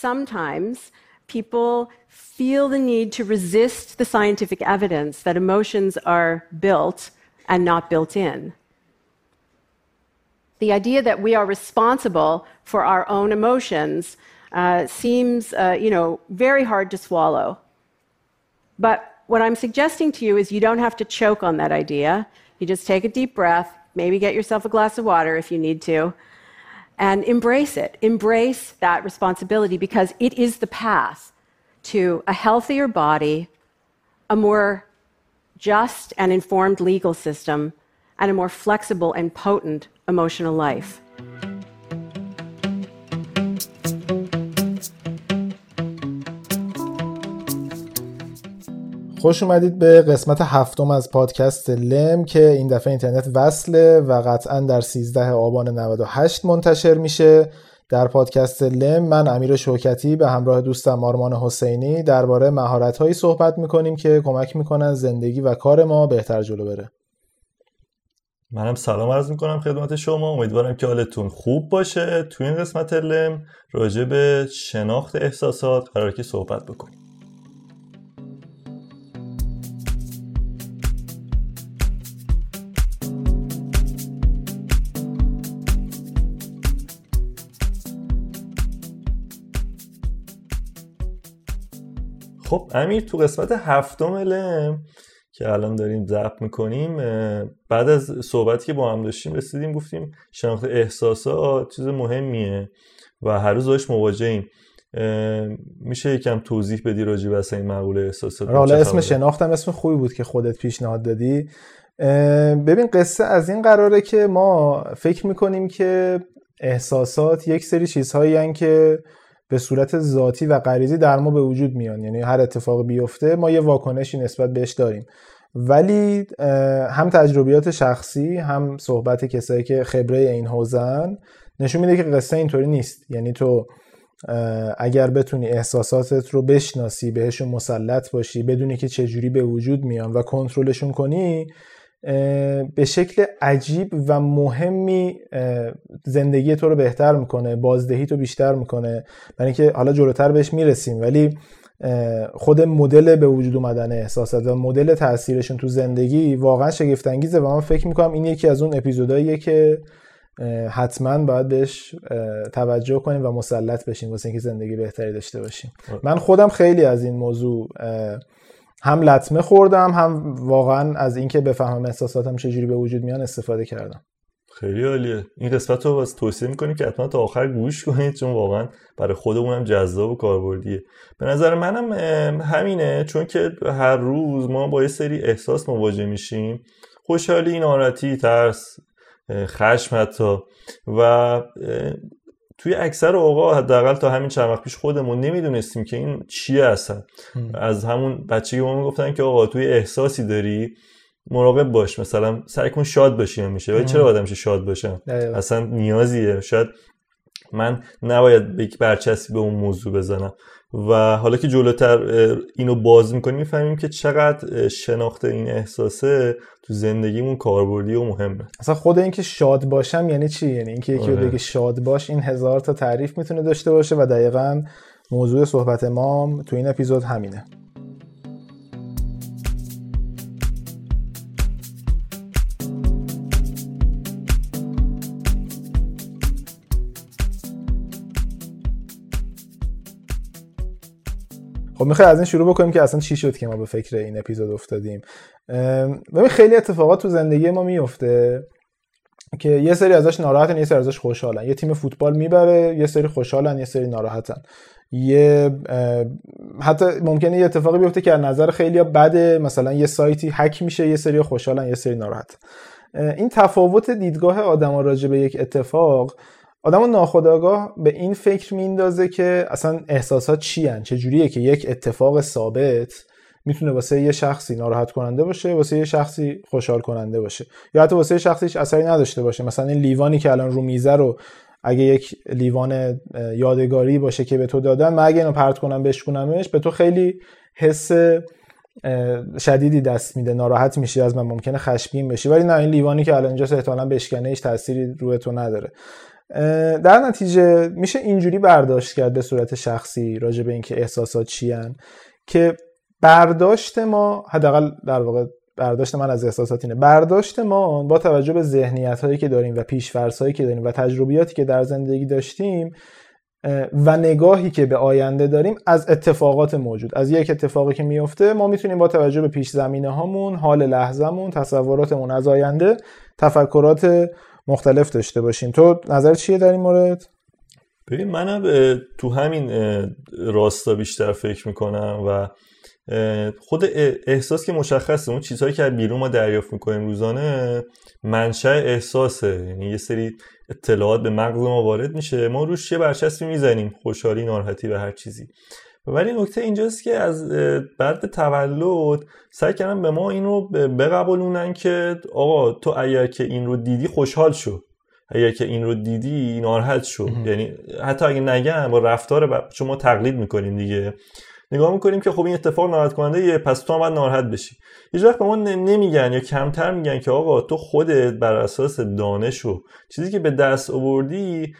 Sometimes people feel the need to resist the scientific evidence that emotions are built and not built in. The idea that we are responsible for our own emotions uh, seems, uh, you know, very hard to swallow. But what I'm suggesting to you is you don't have to choke on that idea. You just take a deep breath, maybe get yourself a glass of water if you need to, and embrace it. Embrace that responsibility because it is the path to a healthier body, a more just and informed legal system, and a more flexible and potent emotional life. خوش اومدید به قسمت هفتم از پادکست لم که این دفعه اینترنت وصله و قطعا در 13 آبان 98 منتشر میشه. در پادکست لم من امیر شوکتی به همراه دوستم آرمان حسینی درباره مهارت‌هایی صحبت می‌کنیم که کمک می‌کنن زندگی و کار ما بهتر جلو بره. منم سلام عرض می‌کنم خدمت شما. امیدوارم که حالتون خوب باشه. تو این قسمت لم راجع به شناخت احساسات قرار که صحبت بکنیم. خب امیر تو قسمت هفتم لم که الان داریم ضبط می‌کنیم بعد از صحبتی که با هم داشتیم رسیدیم گفتیم شناخت احساسات چیز مهمیه و هر روز داشت مواجهیم. میشه یکم توضیح بدی راجع به این مقوله احساسات حالا اسم شناختم اسم خوبی بود که خودت پیشنهاد دادی. ببین قصه از این قراره که ما فکر می‌کنیم که احساسات یک سری چیزهایی که به صورت ذاتی و غریزی در ما به وجود میان. یعنی هر اتفاق بیفته ما یه واکنشی نسبت بهش داریم. ولی هم تجربیات شخصی هم صحبت کسایی که خبره این حوزن نشون میده که قصه اینطوری نیست. یعنی تو اگر بتونی احساساتت رو بشناسی بهشون مسلط باشی بدونی که چجوری به وجود میان و کنترلشون کنی به شکل عجیب و مهمی زندگی تو رو بهتر می‌کنه بازدهی تو بیشتر می‌کنه. برای اینکه حالا جلوتر بهش می‌رسیم ولی خود مدل به وجود اومدن احساسات و مدل تاثیرشون تو زندگی واقعا شگفت انگیزه و من فکر می‌کنم این یکی از اون اپیزوداییه که حتما باید بهش توجه کنیم و مسلط بشیم واسه اینکه زندگی بهتری داشته باشیم. من خودم خیلی از این موضوع هم لطمه خوردم هم واقعا از اینکه بفهمم احساساتم چجوری به وجود میان استفاده کردم. خیلی عالیه. این قسمت رو باز توصیه می‌کنیم که حتما تا آخر گوش کنید چون واقعا برای خودمونم جذاب و کاربردیه. به نظر منم همینه چون که هر روز ما با یه سری احساس مواجه میشیم. خوشحالی ناراحتی ترس خشم حتی و توی اکثر اوقات حداقل تا همین چند وقت پیش خودمون نمی‌دونستیم که این چیه اصلا. از همون بچگی ما می‌گفتن که آقا توی احساسی داری مراقب باش مثلا سعی کن شاد باشی میشه. ولی چرا آدم شاد باشم؟ اصلا نیازیه. شاید من نباید به یک برچسبی به اون موضوع بزنم. و حالا که جلوتر اینو باز می‌کنیم می‌فهمیم که چقدر شناخت این احساسه تو زندگیمون کاربردی و مهمه. اصلا خود اینکه شاد باشم یعنی چی؟ یعنی اینکه یکی آره. بگه شاد باش این هزار تا تعریف می‌تونه داشته باشه و دقیقا موضوع صحبت ما تو این اپیزود همینه. خب می‌خوای از این شروع بکنیم که اصلا چی شد که ما به فکر این اپیزود افتادیم؟ ببین خیلی اتفاقات تو زندگی ما میفته که یه سری ازش ناراحتن یه سری ازش خوشحالن. یه تیم فوتبال می‌بره یه سری خوشحالن یه سری ناراحتن. یه حتی ممکنه یه اتفاقی بیفته که از نظر خیلی بده مثلا یه سایتی هک میشه یه سری خوشحالن یه سری ناراحت این تفاوت دیدگاه آدم راجع به یک اتفاق آدم ناخداگاه به این فکر میندازه که اصلا احساسات چی هن؟ چجوریه که یک اتفاق ثابت می‌تونه واسه یه شخصی ناراحت کننده باشه واسه یه شخصی خوشحال کننده باشه؟ یا حتی واسه یه شخصی هیچ اثری نداشته باشه. مثلا این لیوانی که الان رو میزه رو اگه یک لیوان یادگاری باشه که به تو دادن من اگه اینو پرت کنم بشکنمش به تو خیلی حس شدیدی دست میده ناراحت میشی از من ممکنه خشمگین بشی. ولی نه این لیوانی که الان اینجاست احتمالاً بشکنه هیچ تأثیری روی تو نداره. در نتیجه میشه اینجوری برداشت کرد به صورت شخصی راجع به اینکه احساسات چیان که برداشت ما حداقل در واقع برداشت من از احساسات اینه برداشت ما با توجه به ذهنیت هایی که داریم و پیشفرض هایی که داریم و تجربیاتی که در زندگی داشتیم و نگاهی که به آینده داریم از اتفاقات موجود از یک اتفاقی که میفته ما می‌تونیم با توجه به پیش زمینه هامون حال لحظهمون تصوراتمون از آینده تفکرات مختلف داشته باشیم. تو نظر چیه در این مورد؟ ببین منم تو همین راستا بیشتر فکر می‌کنم و خود احساس که مشخصه. اون چیزهایی که بیرون ما دریافت می‌کنیم روزانه منشأ احساسه. یعنی یه سری اطلاعات به مغز ما وارد میشه. ما روش یه برچسبی می‌زنیم. خوشحالی ناراحتی و هر چیزی. ولی نکته اینجاست که از بعد تولد سعی کردن به ما این رو بقبولونن که آقا تو اگر که این رو دیدی خوشحال شو. اگر که این رو دیدی ناراحت شو. یعنی حتی اگه نگن با رفتار شما تقلید می‌کنیم دیگه. نگاه می‌کنیم که خب این اتفاق ناراحت کننده یه پس تو هم باید ناراحت بشی. هیچ وقت به ما نمیگن یا کمتر میگن که آقا تو خودت بر اساس دانش و چیزی که به دست آوردی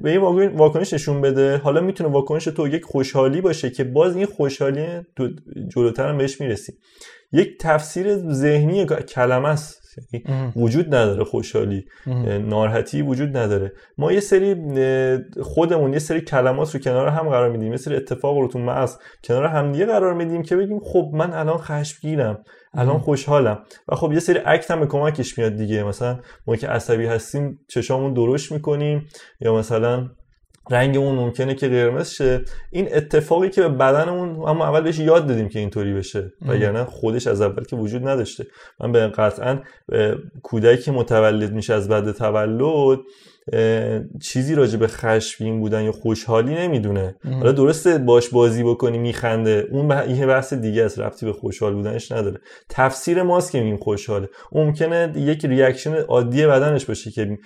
به این واکنش نشون بده. حالا می‌تونه واکنش تو یک خوشحالی باشه که باز این خوشحالی تو جلوتر هم بهش می‌رسی. یک تفسیر ذهنی کلمه است. یعنی وجود نداره خوشحالی ناراحتی وجود نداره. ما یه سری خودمون یه سری کلمات رو کنار هم قرار میدیم یه سری اتفاق رو تو مغز کنار هم دیگه قرار میدیم که بگیم خب من الان خشمگینم الان خوشحالم. و خب یه سری اکت هم به کمکش میاد دیگه. مثلا ما که عصبی هستیم چشامون درشت می‌کنیم یا مثلا رنگمون ممکنه که قرمز شه. این اتفاقی که به بدنمون اما اول بهش یاد دادیم که اینطوری بشه. وگرنه خودش از اول که وجود نداشته. من به قطعا کودکی متولد میشه از بعد تولد چیزی راجع به خشمگین بودن یا خوشحالی نمی‌دونه. حالا درسته باش بازی بکنی میخنده. اون یه بحث دیگه است رفتی به خوشحال بودنش نداره. تفسیر ماست که میگیم خوشحاله. ممکنه یک ریاکشن عادی بدنش باشه که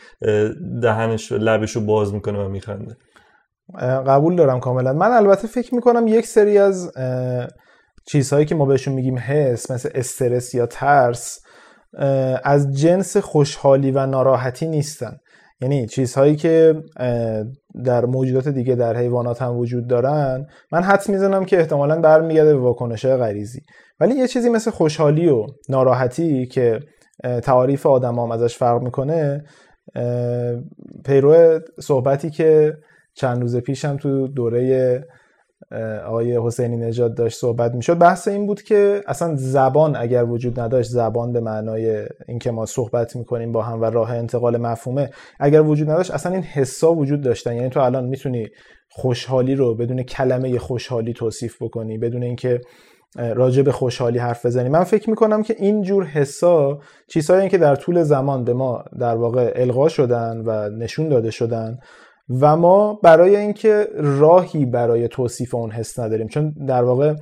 دهنش لبش رو باز می‌کنه و میخنده. قبول دارم کاملا. من البته فکر می‌کنم یک سری از چیزهایی که ما بهشون میگیم حس مثل استرس یا ترس از جنس خوشحالی و ناراحتی نیستن. یعنی چیزهایی که در موجودات دیگه در حیوانات هم وجود دارن. من حدس می‌زنم که احتمالا برمیگرده به واکنش غریزی. ولی یه چیزی مثل خوشحالی و ناراحتی که تعاریف آدم هم ازش فرق می‌کنه پیرو صحبتی که چند روز پیشم تو دوره آقای حسینی نژاد داشت صحبت می‌شد. بحث این بود که اصلا زبان اگر وجود نداشت زبان به معنای اینکه ما صحبت می‌کنیم با هم و راه انتقال مفهومه اگر وجود نداشت اصلا این حسا وجود داشتن. یعنی تو الان می‌تونی خوشحالی رو بدون کلمه خوشحالی توصیف بکنی بدون اینکه راجع به خوشحالی حرف بزنی. من فکر می‌کنم که این جور حسا چیزهایی که در طول زمان به ما در واقع القا شدن و نشون داده شدن و ما برای اینکه راهی برای توصیف اون حس نداریم. چون در واقع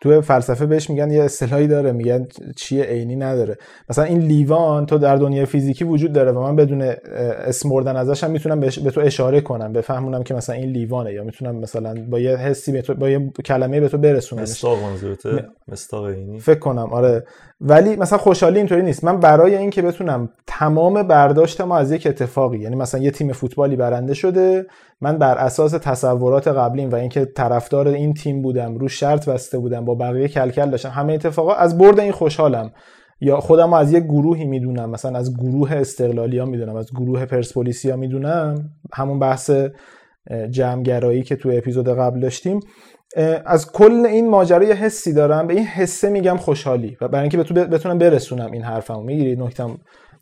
تو فلسفه بهش میگن یه اصطلاحی داره میگن چیه عینی نداره. مثلا این لیوان تو در دنیای فیزیکی وجود داره و من بدون اسم بردن ازش هم می‌تونم به تو اشاره کنم بفهمونم که مثلا این لیوانه یا می‌تونم مثلا با یه حسی به تو با یه کلمه به تو برسونم مستاق منظورته؟ مستاق عینی؟ فکر کنم آره. ولی مثلا خوشحالی اینطوری نیست. من برای اینکه بتونم تمام برداشت ما از یک اتفاقی یعنی مثلا یه تیم فوتبالی برنده شده من بر اساس تصورات قبلیم و اینکه طرفدار این تیم بودم رو شرط بسته بودم با بقیه کلکل داشتم همه اتفاقا از برد این خوشحالم. یا خودم از یک گروهی می‌دونم مثلا از گروه استقلالیا می‌دونم از گروه پرسپولیسیا می‌دونم. همون بحث جمعگرایی که تو اپیزود قبل داشتیم. از کل این ماجرا یه حسی دارم. به این حسه میگم خوشحالی و برای اینکه بتونم برسونم این حرفمو. می‌گیرید نکتم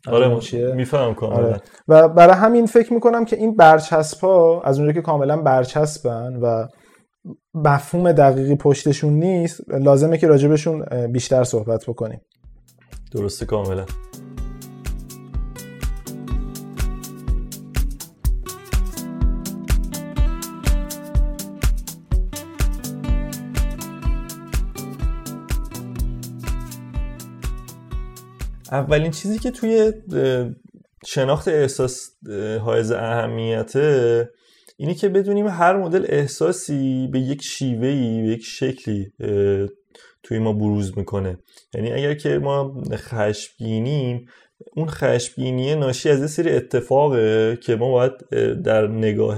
آره میفهم کاملا. آره. و برای همین فکر می‌کنم که این برچسب ها از اونجا که کاملا برچسبن و مفهوم دقیقی پشتشون نیست لازمه که راجبشون بیشتر صحبت بکنیم. درسته کاملا. اولین چیزی که توی شناخت احساس حائز اهمیته اینه که بدونیم هر مدل احساسی به یک شیوهی به یک شکلی توی ما بروز می‌کنه. یعنی اگر که ما خشمگینیم اون خشمگینی ناشی از یه سری اتفاقه که ما باید در نگاه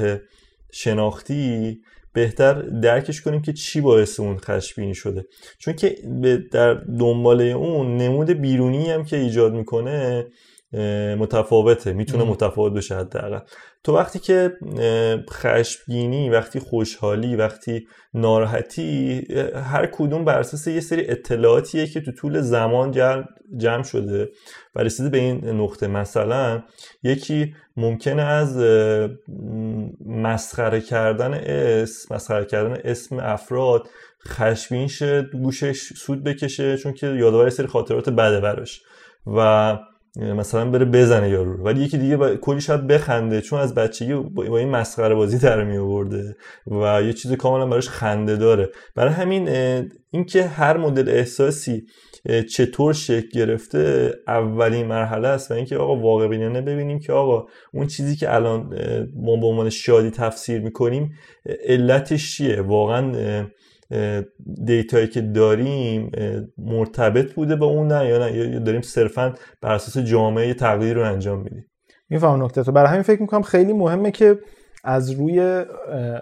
شناختی بهتر درکش کنیم که چی باعث اون خشمگینی شده. چون که در دنباله اون نمود بیرونی هم که ایجاد می‌کنه متفاوته می‌تونه متفاوت بشه حداقل. تو وقتی که خشمگینی وقتی خوشحالی وقتی ناراحتی هر کدوم بر اساس یه سری اطلاعاتیه که تو طول زمان جمع شده و رسیده به این نقطه. مثلا یکی ممکنه از مسخره کردن اسم مسخره کردن اسم افراد خشمگین شه گوشش سود بکشه چون که یادآور سری خاطرات بده براش. و مثلا بره بزنه یارو ولی یکی دیگه با... کلی شاید بخنده چون از بچگی با این مسخره بازی در می آورده و یه چیز کاملا براش خنده داره. برای همین اینکه هر مدل احساسی چطور شکل گرفته اولین مرحله است و اینکه آقا واقع بینانه ببینیم که آقا اون چیزی که الان ما به عنوان شادی تفسیر می‌کنیم علتش چیه؟ واقعا دیتایی که داریم مرتبط بوده با اون نه یا نه؟ یا داریم صرفا بر اساس جامعه تغییر رو انجام میدیم؟ میفهم نکته تو. برای همین فکر می‌کنم خیلی مهمه که از روی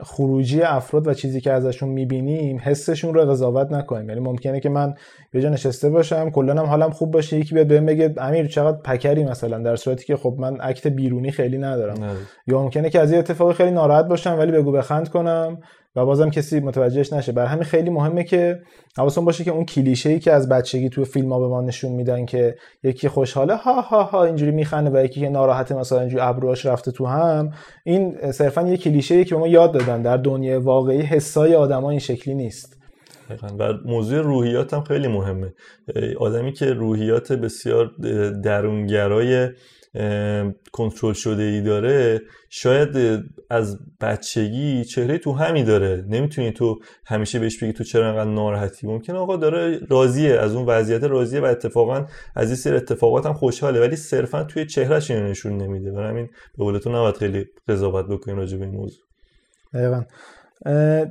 خروجی افراد و چیزی که ازشون می‌بینیم حسشون رو قضاوت نکنیم. یعنی ممکنه که من یه جا نشسته باشم کلا هم حالم خوب باشه یکی بیاد بهم بگه امیر چقدر پکری مثلا؟ در صورتی که خب من اکت بیرونی خیلی ندارم. نه. یا ممکنه که از یه اتفاقی خیلی ناراحت باشم ولی بگو بخند کنم. و بازم کسی متوجهش نشه. بر همین خیلی مهمه که حواستون باشه که اون کلیشه ای که از بچگی توی فیلم ها به ما نشون میدن که یکی خوشحاله ها ها ها اینجوری میخنده و یکی که ناراحته مثلا اینجوری ابروهاش رفته تو هم این صرفا یه کلیشه ای که به ما یاد دادن. در دنیای واقعی حسای آدما این شکلی نیست. و موضوع روحیات هم خیلی مهمه. آدمی که روحیات بسیار درونگرای کنترل شده ای داره شاید از بچگی چهره تو همی داره. نمی‌تونی تو همیشه بهش بگی تو چرا انقدر ناراحتی. ممکن آقا داره راضیه از اون وضعیت راضیه و اتفاقا از این سری اتفاقات هم خوشحاله ولی صرفا توی چهرهش اینو نشون نمیده. برای همین به قول تو نباید خیلی قضاوت بکنیم راجع به این موضوع. دقیقا.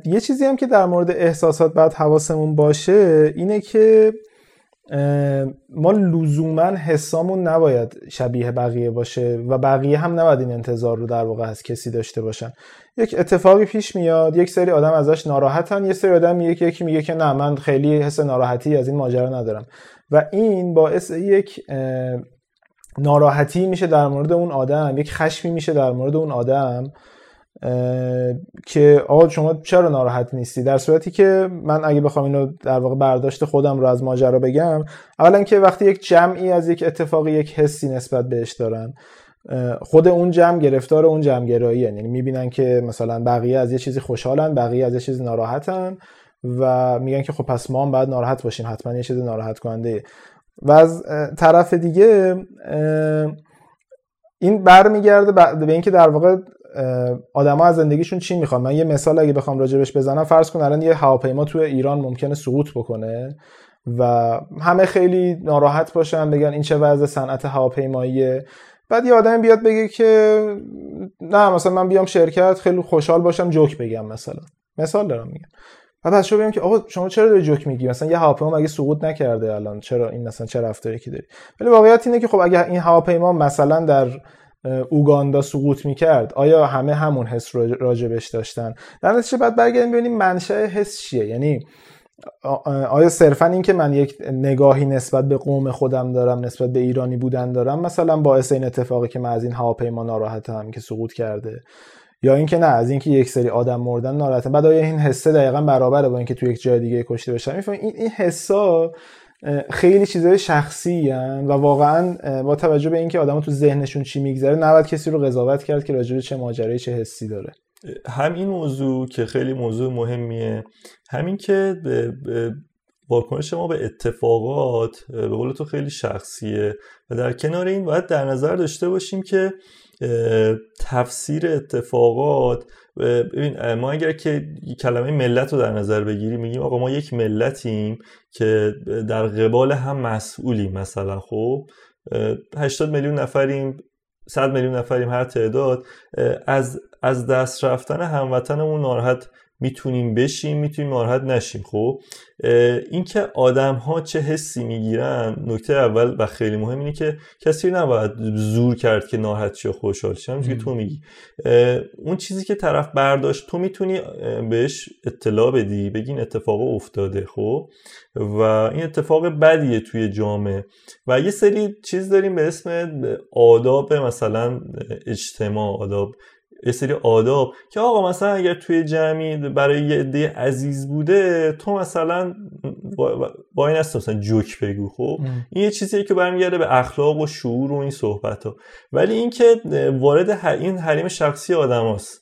یه چیزی هم که در مورد احساسات بعد حواسمون باشه اینه که ما لزوما حسامون نباید شبیه بقیه باشه و بقیه هم نباید این انتظار رو در واقع از کسی داشته باشن. یک اتفاقی پیش میاد یک سری آدم ازش ناراحتن یه سری آدم یکی یکی میگه که نه من خیلی حس ناراحتی از این ماجرا ندارم. و این باعث یک ناراحتی میشه در مورد اون آدم یک خشمی میشه در مورد اون آدم. که آقا شما چرا ناراحت نیستی؟ در صورتی که من اگه بخوام اینو در واقع برداشت خودم رو از ماجرا بگم اولا که وقتی یک جمعی از یک اتفاقی یک حسی نسبت بهش دارن خود اون جمع گرفتار اون جمع گرایی یعنی می‌بینن که مثلا بقیه از یه چیزی خوشحالن بقیه از یه چیزی ناراحتن و میگن که خب پس ما هم باید ناراحت باشیم حتما یه چیز ناراحت کننده و از طرف دیگه این برمیگرده به اینکه در واقع آدما از زندگیشون چی می‌خوان؟ من یه مثال اگه بخوام راجبش بزنم فرض کن الان یه هواپیما تو ایران ممکنه سقوط بکنه و همه خیلی ناراحت باشن بگن این چه وضع صنعت هواپیماییه. بعد یه آدم بیاد بگه که نه مثلا من بیام شرکت خیلی خوشحال باشم جوک بگم مثلا. مثال دارم میگم. بعد شما که آقا شما چرا داری جوک میگی؟ مثلا یه هواپیما مگه سقوط نکرده الان؟ چرا این مثلا چه رفتاری که داری؟ ولی واقعیت اینه که خب اگر این هواپیما مثلا در اوگاندا سقوط می‌کرد. آیا همه همون حس راجبش داشتن؟ در نتیجه بعد برگردیم ببینیم منشأ حس چیه. یعنی آیا صرفا این که من یک نگاهی نسبت به قوم خودم دارم نسبت به ایرانی بودن دارم مثلا باعث این اتفاقی که من از این هواپیما ناراحتم که سقوط کرده یا اینکه نه از اینکه یک سری آدم مردن ناراحتم بعد آیا این حسه دقیقا برابره با اینکه تو یک جای دیگه کشته بشن؟ این این حسا خیلی چیزای شخصی هن و واقعا با توجه به اینکه آدم تو ذهنشون چی میگذره نباید کسی رو قضاوت کرد که راجع چه ماجرایی چه حسی داره. هم این موضوع که خیلی موضوع مهمیه همین که واکنش ما به اتفاقات به قول تو خیلی شخصیه و در کنار این باید در نظر داشته باشیم که تفسیر اتفاقات ببین ما اگر که کلمه ملت رو در نظر بگیریم میگیم آقا ما یک ملتیم که در قبال هم مسئولیم مثلا خب؟ 80 میلیون نفریم 100 میلیون نفریم هر تعداد از از دست رفتن هموطنمون ناراحت می‌تونیم بشیم می‌تونیم ناراحت نشیم. خب اینکه آدم ها چه حسی می‌گیرن نکته اول و خیلی مهم اینه که کسی نباید زور کرد که ناراحت شه خوشحال شه. که تو میگی. اون چیزی که طرف برداشت تو می‌تونی بهش اطلاع بدی بگی این اتفاق افتاده. خب و این اتفاق بدیه توی جامعه. و یه سری چیز داریم به اسم آداب مثلا اجتماع آداب. یه سری آداب که آقا مثلا اگر توی جمعی برای یه عده عزیز بوده تو مثلا با این است مثلا جوک بگو خب؟ این یه چیزیه که برمیگرده به اخلاق و شعور و این صحبت ها ولی اینکه وارد این حریم شخصی آدم هست.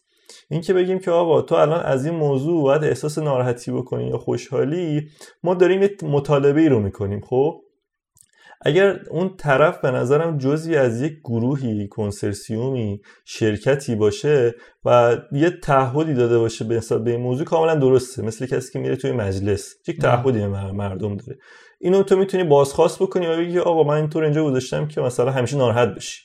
این که بگیم که آقا تو الان از این موضوع باید احساس ناراحتی بکنی یا خوشحالی ما داریم یه مطالبه ای رو می‌کنیم خب؟ اگر اون طرف به نظرم جزی از یک گروهی کنسرسیومی شرکتی باشه و یه تعهدی داده باشه به حساب به این موضوع کاملا درسته. مثل کسی که میره توی مجلس. یک تعهدی مردم داره. اینو تو می‌تونی بازخواست بکنی و بگی آقا من اینطور اینجا گذاشتم که مثلا همیشه ناراحت بشی.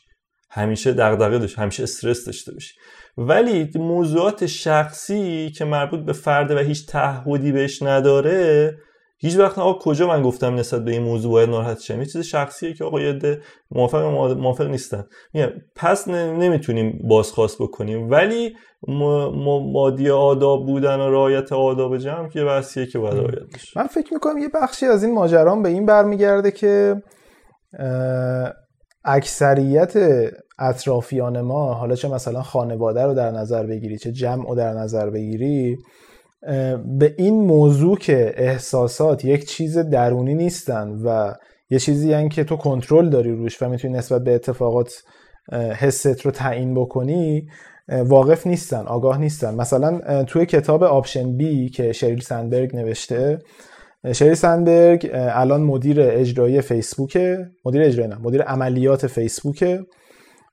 همیشه دغدغه داشت همیشه استرس داشته باشی. ولی موضوعات شخصی که مربوط به فرد و هیچ تعهدی بهش نداره هیچ وقت آقا کجا من گفتم نسبت به این موضوع باید ناراحت شم؟ یه چیز شخصیه که آقا یه موافق موافق نیستن. میگم پس نمی‌تونیم بازخواست بکنیم ولی مادی آداب بودن و رعایت آداب جمع یه بحثیه که باید رعایت بشه. من فکر می‌کنم یه بخشی از این ماجرام به این برمیگرده که اکثریت اطرافیان ما حالا چه مثلا خانواده رو در نظر بگیری چه جمع رو در نظر بگیری به این موضوع که احساسات یک چیز درونی نیستن و یه چیزی هن که تو کنترل داری روش و می‌تونی نسبت به اتفاقات حست رو تعیین بکنی واقف نیستن آگاه نیستن. مثلا توی کتاب Option B که شریل سندبرگ نوشته شریل سندبرگ الان مدیر اجرایی فیسبوکه. مدیر اجرایی نه مدیر عملیات فیسبوکه.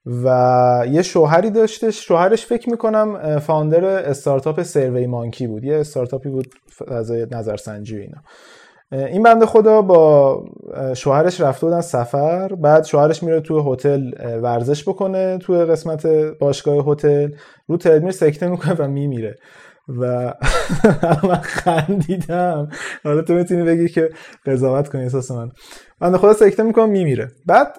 و یه شوهری داشتش. شوهرش فکر می‌کنم founder استارتاپ SurveyMonkey بود. یه استارتاپی بود از نظرسنجی و اینا. این بنده خدا با شوهرش رفته بودن سفر. بعد شوهرش میره تو هتل ورزش بکنه تو قسمت باشگاه هتل. رو تردمیل سکته می‌کنه و میمیره. و من خندیدم. حالا تو می‌تونی بگی که قضاوت کنی احساس من. بنده خدا سکته می‌کنه میمیره. بعد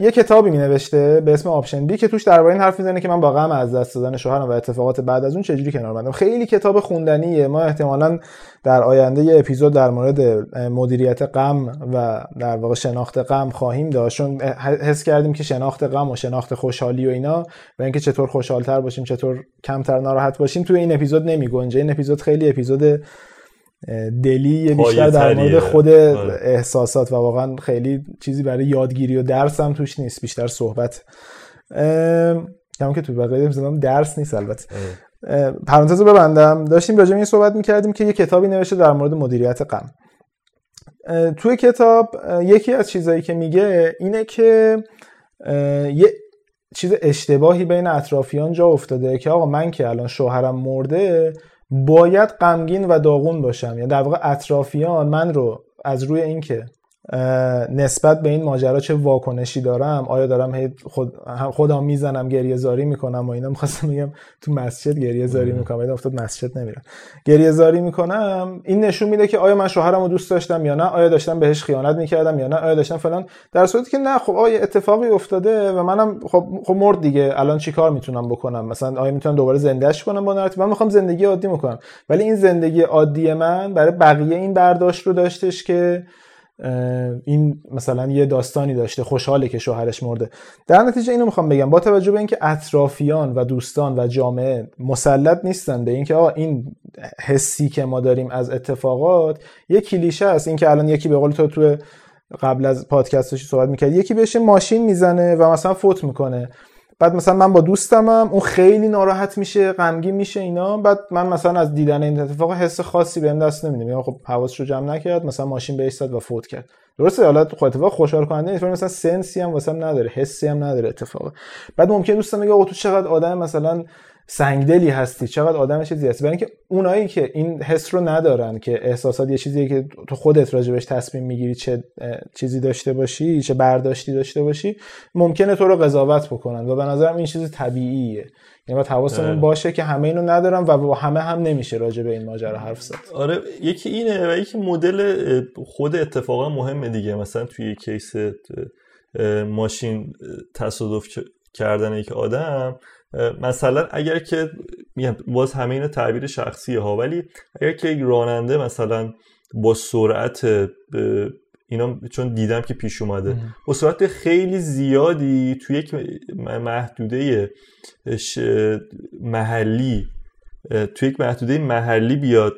یه کتابی می نوشته به اسم Option B که توش درباره این حرف می‌زنه که من با غم از دست دادن شوهرم و اتفاقات بعد از اون چجوری کنار بیام. خیلی کتاب خوندنیه. ما احتمالا در آینده یه اپیزود در مورد مدیریت غم و در واقع شناخت غم خواهیم داشت. چون حس کردیم که شناخت غم و شناخت خوشحالی و اینا و اینکه چطور خوشحالتر باشیم چطور کمتر ناراحت باشیم توی این اپیزود نمی گنجه این اپیزود خیلی اپیزود دلی بیشتر در مورد خود آره. احساسات و واقعا خیلی چیزی برای یادگیری و درس هم توش نیست بیشتر صحبت. کما که تو بقیه اپیزودم درس نیست البته. پرانتز رو ببندم. داشتیم راجع این صحبت می‌کردیم که یه کتابی نوشته در مورد مدیریت غم. توی کتاب یکی از چیزایی که میگه اینه که یه چیز اشتباهی بین اطرافیان جا افتاده که آقا من که الان شوهرم مرده باید غمگین و داغون باشم. یعنی در واقع اطرافیان من رو از روی اینکه نسبت به این ماجرا چه واکنشی دارم؟ آیا دارم خود خودم می‌زنم گریه زاری می‌کنم و اینا؟ می‌خواستم میگم تو مسجد گریه زاری می‌کنم ولی افتاد مسجد نمیرم. گریه زاری می‌کنم این نشون میده که آیا من شوهرم رو دوست داشتم یا نه؟ آیا داشتم بهش خیانت می‌کردم یا نه؟ آیا داشتم فلان؟ در صورتی که نه خب آیا اتفاقی افتاده و منم خب خب مرد دیگه الان چیکار می‌تونم بکنم؟ مثلا آیا می‌تونم دوباره زندهش کنم با نراتیو من می‌خوام زندگی عادی می‌کنم ولی این زندگی عادی من برای بقیه این برداشت رو داشتش که این مثلا یه داستانی داشته خوشحاله که شوهرش مرده. در نتیجه اینو می‌خوام بگم با توجه به اینکه اطرافیان و دوستان و جامعه مسلط نیستن به اینکه آقا این حسی که ما داریم از اتفاقات یه کلیشه است. اینکه الان یکی به قول تو تو قبل از پادکستش صحبت می‌کرد یکی بهش ماشین می‌زنه و مثلا فوت می‌کنه. بعد مثلا من با دوستمم اون خیلی ناراحت میشه غمگین میشه اینا. بعد من مثلا از دیدن این اتفاق حس خاصی بهم دست نمیده. میگم خب حواسش رو جمع نکرد مثلا ماشین بهش زد و فوت کرد. درسته حالا خب اتفاق خوشحال کننده نیست مثلا سنسی هم واسه نداره حسی هم نداره اتفاق. بعد ممکن دوستم میگه آقا تو چقدر آدم مثلا سنگدلی هستی چقدر آدم چیزی هستی. برای اینکه اونایی که این حس رو ندارن که احساسات یه چیزیه که تو خودت راجبش تصمیم می‌گیری چه چیزی داشته باشی چه برداشتی داشته باشی ممکنه تو رو قضاوت بکنن و به نظرم این چیز طبیعیه. یعنی باید حواسمون باشه که همه اینو ندارن و با همه هم نمیشه راجع به این ماجرا حرف زد. آره یکی اینه و یکی مدل خود اتفاقا مهمه دیگه. مثلا توی کیس ماشین تصادف کردن یک آدم مثلا اگر که باز همه این تعبیر شخصیه ها ولی اگر که یک راننده مثلا با سرعت اینا چون دیدم که پیش اومده با سرعت خیلی زیادی توی یک محدوده محلی توی یک محدوده محلی بیاد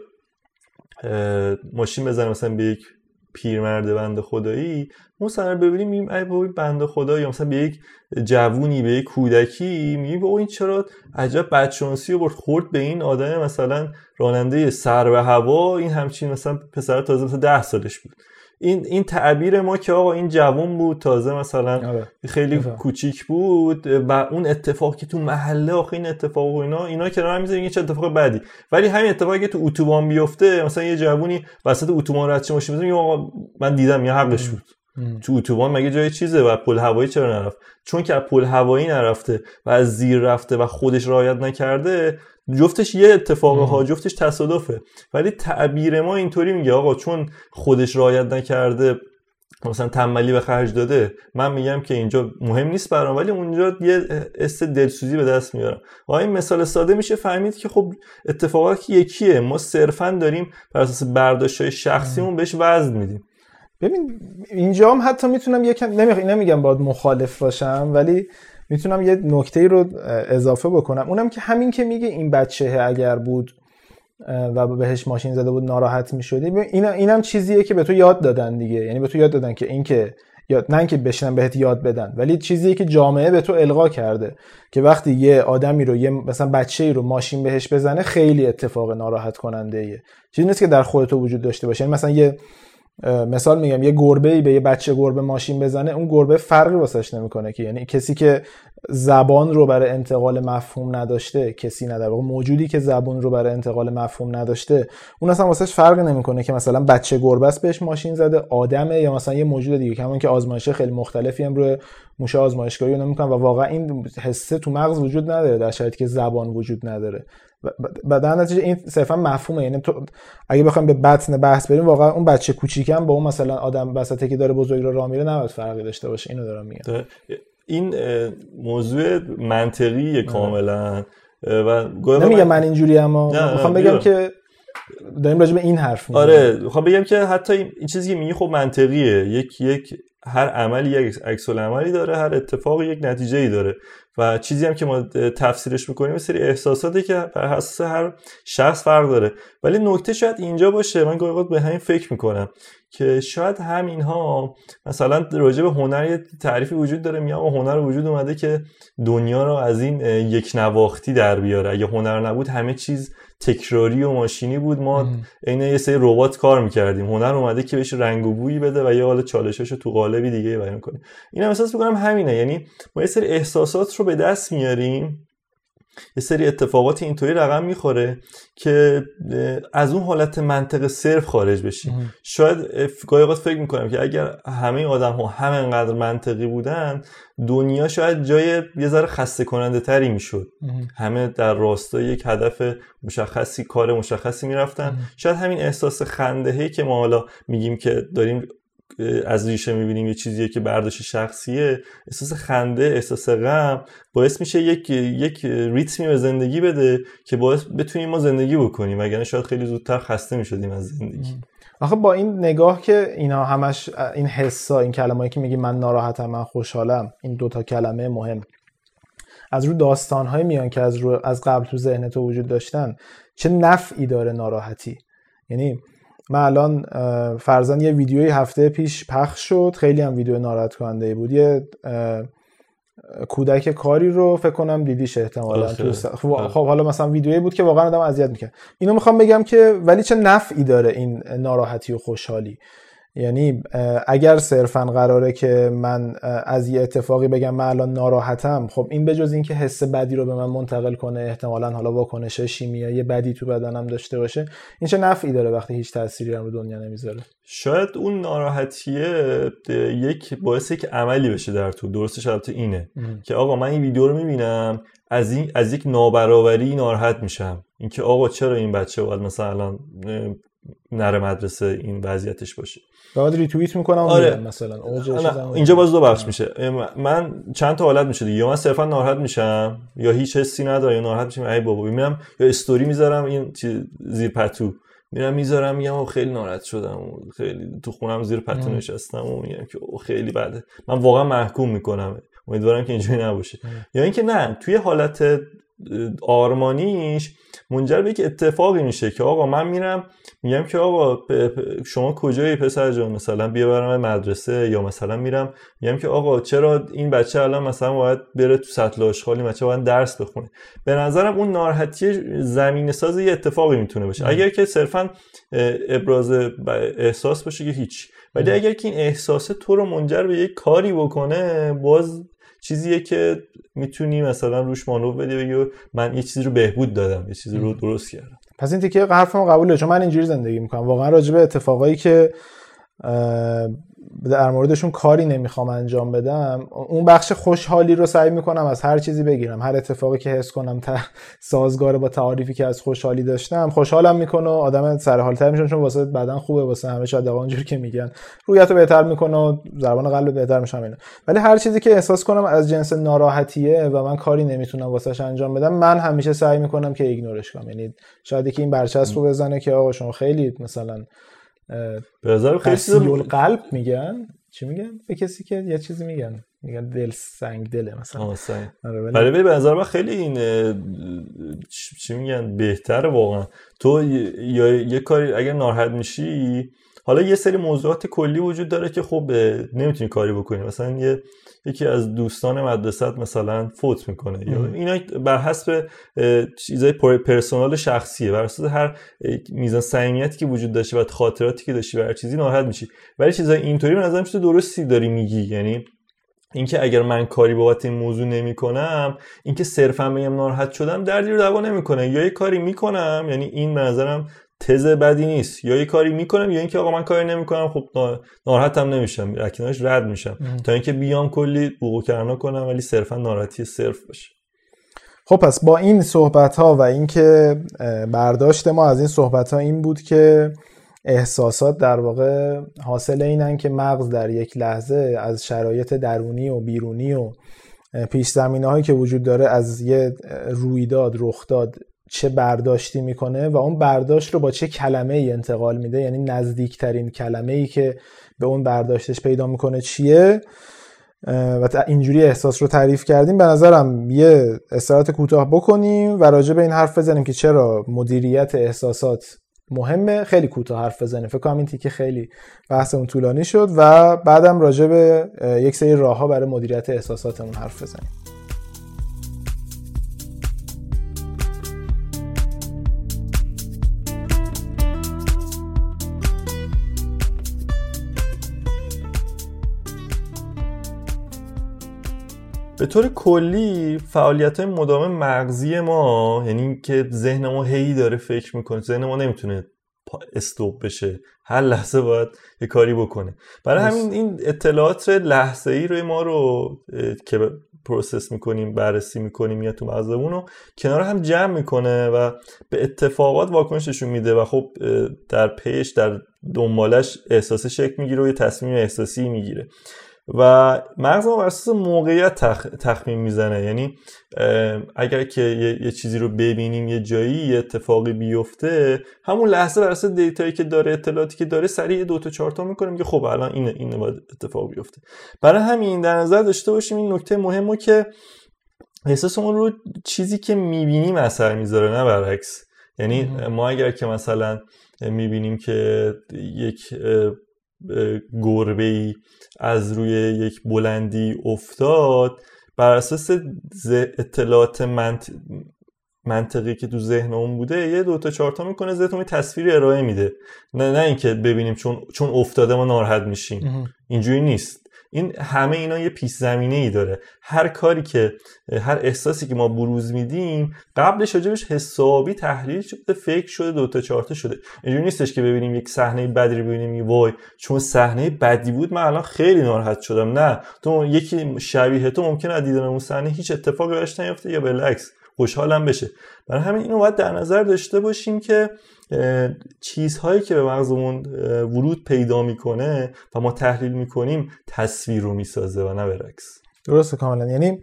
ماشین بزنه مثلا به یک پیرمرد بنده خدایی مثلا ببینیم میگیم ای بابا بنده خدا یا مثلا به یک جوونی به یک کودکی میگیم بابا این چرا عجب بدشانسی رو برد خورد به این آدم مثلا راننده سر و هوا این همچین مثلا پسر تازه مثلا ده سالش بود. این این تعبیر ما که آقا این جوان بود تازه مثلا آره. خیلی کوچیک بود و اون اتفاق که تو محله آخه این اتفاق و اینا اینا که راه می‌ذاریم چه اتفاق بدی. ولی همین اتفاقی که تو اتوبان بیفته مثلا یه جوونی وسط اتوبان رد شه ماشین آقا من دیدم یه حقش بود. تو اتوبان مگه جای چیزه و پل هوایی چرا نرفت؟ چون که پل هوایی نرفته و از زیر رفته و خودش رعایت نکرده جفتش یه اتفاق ها جفتش تصادفه. ولی تعبیر ما اینطوری میگه آقا چون خودش رعایت نکرده مثلا تنبلی به خرج داده من میگم که اینجا مهم نیست برام ولی اونجا یه است دلسوزی به دست میارم. و این مثال ساده میشه فهمید که خب اتفاقات یکیه. ما صرفا داریم بر اساس برداشت های شخصیمون بهش وزن میدیم. ببین اینجا هم حتی می‌تونم یکم نمیگم باید مخالف باشم ولی می‌تونم یه نکته رو اضافه بکنم. اونم که همین که میگه این بچه اگر بود و بهش ماشین زده بود ناراحت می‌شدی. این اینم چیزیه که به تو یاد دادن دیگه. یعنی به تو یاد دادن که اینکه یاد نه اینکه بشنن بهت یاد بدن ولی چیزیه که جامعه به تو القا کرده که وقتی یه آدمی رو یه مثلا بچه ای رو ماشین بهش بزنه خیلی اتفاق ناراحت کننده ایه چیزی نیست که در خودت وجود داشته باشه. یعنی مثلا یه مثال میگم یه گربه ای به یه بچه گربه ماشین بزنه اون گربه فرقی واسش نمی‌کنه که. یعنی کسی که زبان رو برای انتقال مفهوم نداشته کسی نداره موجودی که زبان رو برای انتقال مفهوم نداشته اون اصلا واسش فرقی نمی‌کنه که مثلا بچه گربه است بهش ماشین زده آدمه یا مثلا یه موجود دیگه. کمان که آزمایش خیلی مختلفی هم روی موشه آزمایشگاهی نمی‌کنن و واقعا این حسه تو مغز وجود نداره در شرایطی که زبان وجود نداره. و در نتیجه این صرفا مفهومه. یعنی تو اگه بخوایم به بطن بحث بریم واقعا اون بچه کوچیکم با اون مثلا آدم وسطی که داره بزرگ رو راه میره نباید فرقی داشته باشه. اینو دارم میگم. این موضوع منطقیه کاملا. و نمیگم من اینجوری اما می‌خوام بگم که داریم راجع به این حرف می‌زنیم. آره می‌خوام بگم که حتی این چیزی که میگی خب منطقیه. یک یک هر عملی یک عکس عملی داره هر اتفاقی یک نتیجه ای داره. و چیزی هم که ما تفسیرش می‌کنیم سری احساساتی که بر اساس هر شخص فرق داره. ولی نکته شاید اینجا باشه. من گاهی به همین فکر می‌کنم که شاید همینها مثلا راجع به هنر یه تعریفی وجود داره. میگم هنر وجود اومده که دنیا رو از این یک نواختی در بیاره. اگه هنر نبود همه چیز تکراری و ماشینی بود. ما عین یه سری ربات کار می‌کردیم. هنر اومده که بهش رنگ و بویی بده و یه حال چالشش رو تو قالبی دیگه بیان کنه اینم احساس می‌کنم همینه. یعنی ما یه سری احساسات رو به دست میاریم یه سری اتفاقات اینطوری رقم می‌خوره که از اون حالت منطق صرف خارج بشیم شاید گاهی فکر می‌کنم که اگر همه آدم ها همینقدر منطقی بودن دنیا شاید جای یه ذره خسته کننده تری می‌شد. همه در راستای یک هدف مشخصی کار مشخصی می‌رفتن. شاید همین احساس خنده که ما حالا میگیم که داریم از ریشه می‌بینیم یه چیزیه که برداشت شخصیه. احساس خنده احساس غم باعث میشه یک یک ریتمی به زندگی بده که باعث بتونیم ما زندگی بکنیم وگرنه شاید خیلی زودتر خسته می‌شدیم از زندگی. آخه با این نگاه که اینا همش این حسا این کلمه‌ای که میگی من ناراحتم من خوشحالم این دوتا کلمه مهم. از رو داستانهای میان که از رو از قبل تو ذهن تو وجود داشتن چه نفعی داره ناراحتی؟ یعنی من الان فرزن یه ویدیوی هفته پیش پخش شد. خیلی هم ویدیو ناراحت کننده بود. یه کودک کاری رو فکر کنم دیدیش احتمالا خب،, حالا مثلا ویدیویی بود که واقعا آدم اذیت می‌کرد. اینو می‌خوام بگم که ولی چه نفعی داره این ناراحتی و خوشحالی؟ یعنی اگر صرفا قراره که من از یه اتفاقی بگم من الان ناراحتم خب این بجز اینکه حس بدی رو به من منتقل کنه احتمالا حالا واکنش شیمیایی بدی تو بدنم داشته باشه این چه نفعی داره وقتی هیچ تأثیری هم رو دنیا نمی‌ذاره؟ شاید اون ناراحتیه یک باعث یک عملی بشه در تو. درستش البته اینه که آقا من این ویدیو رو می‌بینم از این از یک نابرابری ناراحت میشم. اینکه آقا چرا این بچه باید مثلا الان نره مدرسه این وضعیتش باشه. بعد ریتوییت می‌کنم آره. مثلا. اینجا باز دو بخش میشه. من چند تا حالت میشه دیگه یا من صرفا ناراحت میشم یا هیچ حسی ندارم یا ناراحت میشم ای بابا میرم یا استوری می‌ذارم این زیر پتو. میرم می‌ذارم میگم خیلی ناراحت شدم خیلی تو خونم زیر پتو نشستم و میگم که خیلی بده. من واقعا محکوم می‌کنم. امیدوارم که اینجوری نباشه. یا اینکه نه توی حالت آرمانیش منجر به یک اتفاقی میشه که آقا من میرم میگم که آقا شما کجایی پسر جان؟ مثلا بیا برم مدرسه یا مثلا میرم. میگم که آقا چرا این بچه الان مثلا باید بره تو سطل آشغالی؟ بچه باید درس بخونه. به نظرم اون ناراحتی زمین ساز یه اتفاقی می‌تونه باشه. اگر که صرفا ابراز احساس باشه که هیچ. ولی اگر که این احساس تو رو منجر به یک کاری بکنه باز چیزیه که می‌تونی مثلا روش مانور بدی بگی من یه چیزی رو بهبود دادم یه چیزی رو درست کردم. پس این تیکه حرفم قبوله چون من اینجوری زندگی می‌کنم. واقعا راجع به اتفاقایی که در موردشون کاری نمی‌خوام انجام بدم اون بخش خوشحالی رو سعی می‌کنم از هر چیزی بگیرم. هر اتفاقی که حس کنم تا سازگار با تعاریفی که از خوشحالی داشتم خوشحالم می‌کنه آدم سر حالتر میشن چون واسه بدن خوبه واسه همه شاید اونجوری که میگن. رویت رو بهتر می‌کنه و ضربان قلب بهتر میشم اینا ولی هر چیزی که احساس کنم از جنس ناراحتیه و من کاری نمی‌تونم واسهش انجام بدم من همیشه سعی می‌کنم که ایگنورش کنم. یعنی شاید که این برچسب رو بزنه که آقا شما خیلی مثلا به نظر خیلی قلب میگن. چی میگن؟ به کسی که یه چیزی میگن. میگن دل سنگ دله مثلا. سنگ. آره به نظر من خیلی این چی میگن؟ بهتره واقعا. تو یا یه کاری اگر ناراحت میشی حالا یه سری موضوعات کلی وجود داره که خب نمی‌تونی کاری بکنی. مثلا یه یکی از دوستان مدرسه مثلا فوت می‌کنه. یا اینا بر حسب چیزای پرسونال شخصیه. بر اساس هر میزان صمیمیتی که وجود داشته و خاطراتی که داشتی و هر چیزی ناراحت میشی. ولی چیزای اینطوری به نظرم تو درستی داری میگی. یعنی اینکه اگر من کاری بابت این موضوع نمی کنم اینکه صرفا بگم ناراحت شدم دردی رو دوا نمی‌کنه. یا یه کاری می‌کنم یعنی این به نظرم تز بدی نیست. یا یه کاری می‌کنم یا اینکه آقا من کاری نمی‌کنم خب ناراحتم نمیشم. اکناش رد میشم. تا اینکه بیام کلی بوقو کرنا کنم ولی صرفا ناراحتی صرف باشه. خب پس با این صحبت ها و اینکه برداشت ما از این صحبت ها این بود که احساسات در واقع حاصل اینن که مغز در یک لحظه از شرایط درونی و بیرونی و پیش زمینه هایی که وجود داره از یه رویداد رخداد چه برداشتی می‌کنه و اون برداشت رو با چه کلمه ای انتقال میده؟ یعنی نزدیکترین کلمه ای که به اون برداشتش پیدا می‌کنه چیه؟ و اینجوری احساس رو تعریف کردیم. به نظرم یه استراحت کوتاه بکنیم و راجع به این حرف بزنیم که چرا مدیریت احساسات مهمه. خیلی کوتاه حرف بزنیم. فکر کنم این تیکه خیلی بحثمون طولانی شد و بعدم راجع به یک سری راه برای مدیریت احساساتمون حرف بزنیم. به طور کلی فعالیت های مدام مغزی ما یعنی که ذهن ما هی داره فکر می‌کنه ذهن ما نمی‌تونه استوب بشه. هر لحظه باید یه کاری بکنه. برای همین این اطلاعات لحظه ای روی ما رو که پروسس می‌کنیم بررسی می‌کنیم یا تو مغزمون رو کنار هم جمع می‌کنه و به اتفاقات واکنششون میده و خب در پیش در دنبالش احساس شکل می‌گیره و یه تصمیم احساسی می‌گیره. و مغز ما بر اساس موقعیت تخمین می‌زنه. یعنی اگر که یه،, چیزی رو ببینیم یه جایی یه اتفاقی بیفته همون لحظه بر اساس دیتایی که داره اطلاعاتی که داره سریع دو تا چهار تا می‌کنیم که خب الان اینه اینه باید اتفاق بیفته. برای همین در نظر داشته باشیم این نکته مهمه که احساسمون رو چیزی که می‌بینیم اثر می‌ذاره نه برعکس. یعنی ما اگر که مثلا می‌بینیم که یک گربه ای از روی یک بلندی افتاد. بر اساس اطلاعات منت... منطقی که تو ذهن اون بوده یه دو تا چهار تا می‌کنه ذهنتون تصویری ارائه میده. نه نه اینکه ببینیم چون چون افتاده ما ناراحت میشیم. اینجوری نیست. این همه اینا یه پیش زمینه ای داره. هر کاری که هر احساسی که ما بروز میدیم قبلش راجبش حسابی تحلیل شده فکر شده دو تا چهار شده. اینجوری نیستش که ببینیم یک صحنه بدی ببینیم وای چون صحنه بدی بود من الان خیلی ناراحت شدم. نه تو یکی شبیه تو ممکنه از دیدن اون صحنه هیچ اتفاقی براش نیفته یا بالعکس خوشحالم بشه. برای همین اینو باید در نظر داشته باشیم که چیزهایی که به مغزمون ورود پیدا می‌کنه و ما تحلیل می‌کنیم تصویر رو می‌سازه و نه برعکس. درسته کاملا. یعنی